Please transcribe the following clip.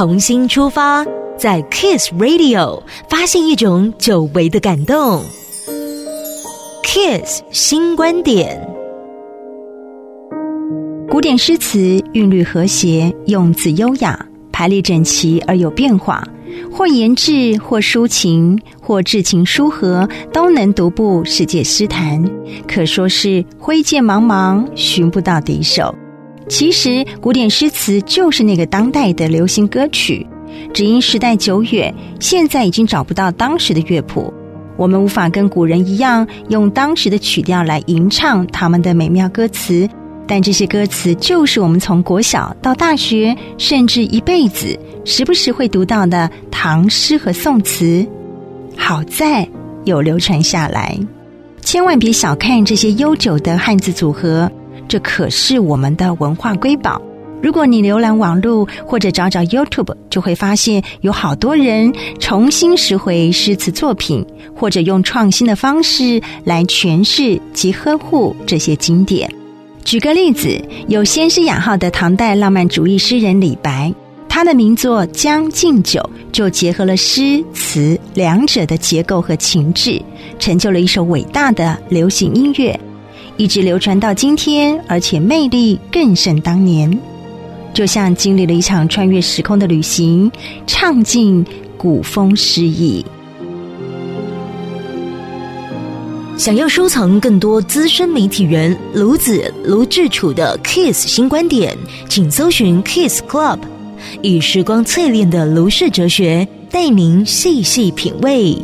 重新出发，在 Kiss Radio 发现一种久违的感动。Kiss 新观点，古典诗词韵律和谐，用字优雅，排列整齐而有变化，或言志，或抒情，或至情舒和，都能独步世界诗坛，可说是挥剑茫茫，寻不到敌手。其实，古典诗词就是那个当代的流行歌曲，只因时代久远，现在已经找不到当时的乐谱。我们无法跟古人一样，用当时的曲调来吟唱他们的美妙歌词，但这些歌词就是我们从国小到大学，甚至一辈子，时不时会读到的唐诗和宋词。好在有流传下来，千万别小看这些悠久的汉字组合。这可是我们的文化瑰宝。如果你浏览网络或者找找 YouTube，就会发现有好多人重新拾回诗词作品，或者用创新的方式来诠释及呵护这些经典。举个例子，有先师雅号的唐代浪漫主义诗人李白，他的名作《将进酒》就结合了诗词两者的结构和情致，成就了一首伟大的流行音乐。一直流传到今天，而且魅力更胜当年，就像经历了一场穿越时空的旅行，唱尽古风诗意。想要收藏更多资深媒体人卢子卢志楚的 Kiss 新观点，请搜寻 Kiss Club，以时光淬炼的卢氏哲学，带您细细品味。